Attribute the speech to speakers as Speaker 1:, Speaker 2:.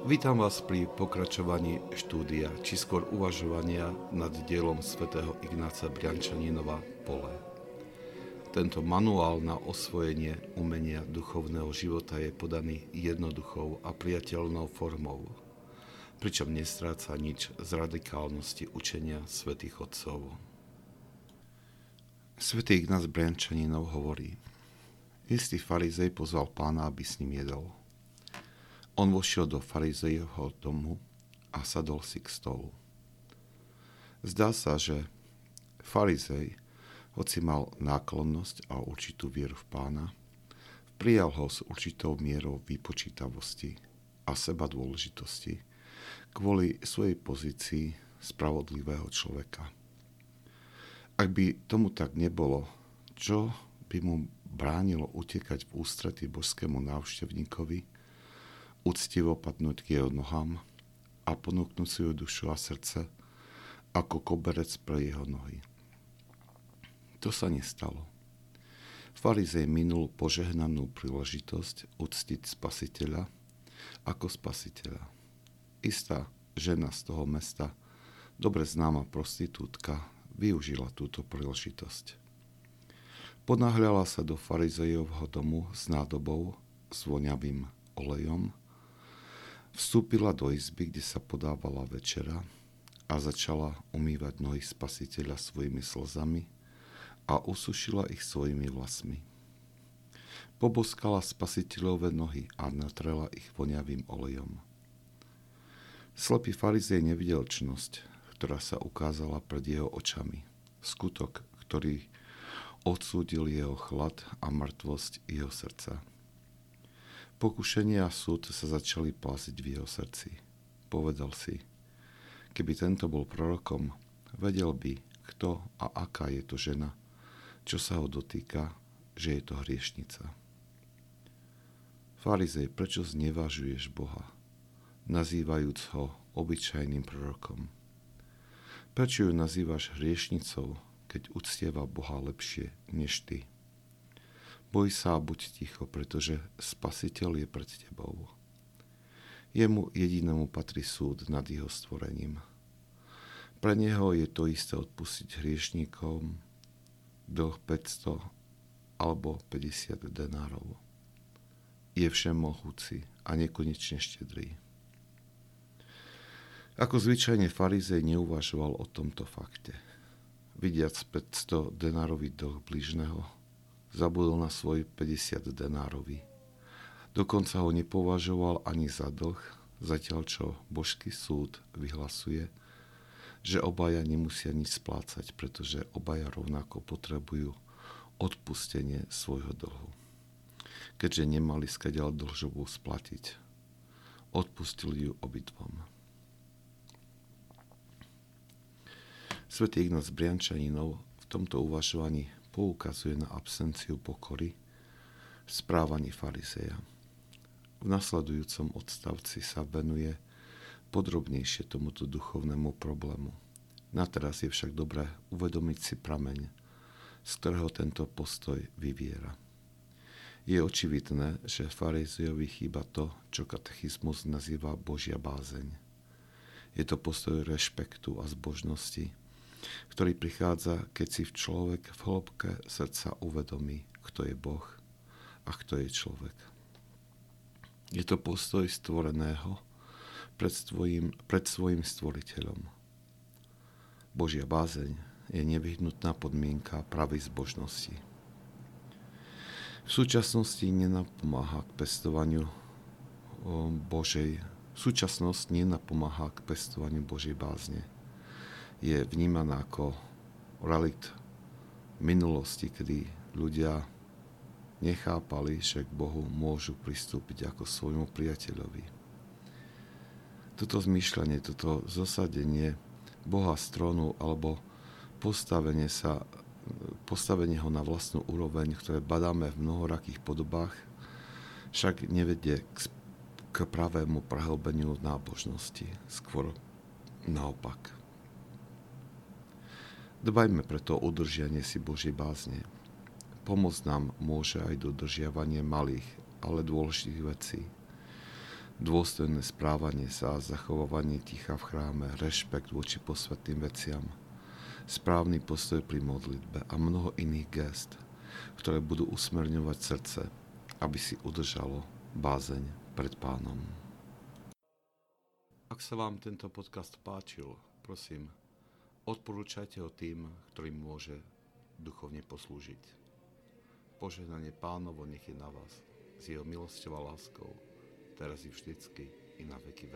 Speaker 1: Vítam vás pri pokračovaní štúdia, či skôr uvažovania nad dielom svätého Ignáca Briančaninova Pole. Tento manuál na osvojenie umenia duchovného života je podaný jednoduchou a priateľnou formou, pričom nestráca nič z radikálnosti učenia svätých Otcov. Svetý Ignác Briančaninov hovorí, istý farizej pozval pána, aby s ním jedol – on vošiel do farizejovho domu a sadol si k stolu. Zdá sa, že farizej, hoci mal náklonnosť a určitú vieru v pána, prijal ho s určitou mierou vypočítavosti a seba dôležitosti kvôli svojej pozícii spravodlivého človeka. Ak by tomu tak nebolo, čo by mu bránilo utekať v ústrety božskému návštevníkovi, úctivo padnúť k jeho nohám a ponúknuť si dušu a srdce ako koberec pre jeho nohy. To sa nestalo. Farizej minul požehnanú príležitosť uctiť spasiteľa ako spasiteľa. Istá žena z toho mesta, dobre známa prostitútka, využila túto príležitosť. Ponáhľala sa do farizejovho domu s nádobou s voňavým olejom Vstúpila do izby, kde sa podávala večera a začala umývať nohy spasiteľa svojimi slzami a usušila ich svojimi vlasmi. Poboskala spasiteľové nohy a natrela ich voňavým olejom. Slepý farizej nevidel čnosť, ktorá sa ukázala pred jeho očami. Skutok, ktorý odsúdil jeho chlad a mŕtvosť jeho srdca. Pokušenie a súd sa začali plásiť v jeho srdci. Povedal si, keby tento bol prorokom, vedel by, kto a aká je to žena, čo sa ho dotýka, že je to hriešnica. Farizej, prečo znevažuješ Boha, nazývajúc ho obyčajným prorokom? Prečo ju nazývaš hriešnicou, keď uctieva Boha lepšie než ty? Boj sa a buď ticho, pretože spasiteľ je pred tebou. Jemu jedinému patrí súd nad jeho stvorením. Pre neho je to isté odpustiť hriešníkom do 500 alebo 50 denárov. Je všemohúci a nekonečne štedrý. Ako zvyčajne farizej neuvažoval o tomto fakte. Vidiac 500 denárový dlh blížneho, zabudol na svoj 50 denárový. Dokonca ho nepovažoval ani za dlh, zatiaľ čo božský súd vyhlasuje, že obaja nemusia nič splácať, pretože obaja rovnako potrebujú odpustenie svojho dlhu. Keďže nemali skadiaľ dlžobu splatiť, odpustili ju obidvom. Svetý Ignác Briančaninov v tomto uvažovaní poukazuje na absenciu pokory v správaní farizeja. V nasledujúcom odstavci sa venuje podrobnejšie tomuto duchovnému problému. Na teraz je však dobré uvedomiť si prameň, z ktorého tento postoj vyviera. Je očividné, že farizejovi chýba to, čo katechizmus nazýva Božia bázeň. Je to postoj rešpektu a zbožnosti, ktorý prichádza, keď si v človek v hĺbke srdca uvedomí, kto je Boh a kto je človek. Je to postoj stvoreného pred svojim, pred svojim stvoriteľom. Božia bázeň je nevyhnutná podmienka pravej zbožnosti. V súčasnosti nenapomáha k pestovaniu Božej súčasnosť nenapomáha k pestovaniu Božej bázne je vnímaná ako relikt minulosti, kedy ľudia nechápali, že k Bohu môžu pristúpiť ako svojmu priateľovi. Toto zmýšľanie, toto zosadenie Boha z trónu alebo postavenie, sa, postavenie ho na vlastnú úroveň, ktoré badáme v mnohorakých podobách, však nevedie k, k pravému prehlbeniu nábožnosti, skôr naopak. Dbajme preto o udržianie si Božej bázne. Pomoc nám môže aj dodržiavanie malých, ale dôležitých vecí. dôstojné správanie sa a zachovávanie ticha v chráme, rešpekt voči posvetným veciam, správny postoj pri modlitbe a mnoho iných gest, ktoré budú usmerňovať srdce, aby si udržalo bázeň pred pánom. Ak sa vám tento podcast páčil, prosím, odporúčajte ho tým, ktorým môže duchovne poslúžiť. Požehnanie pánovo nech je na vás, s jeho milosťou a láskou, teraz i vždycky, i na veky.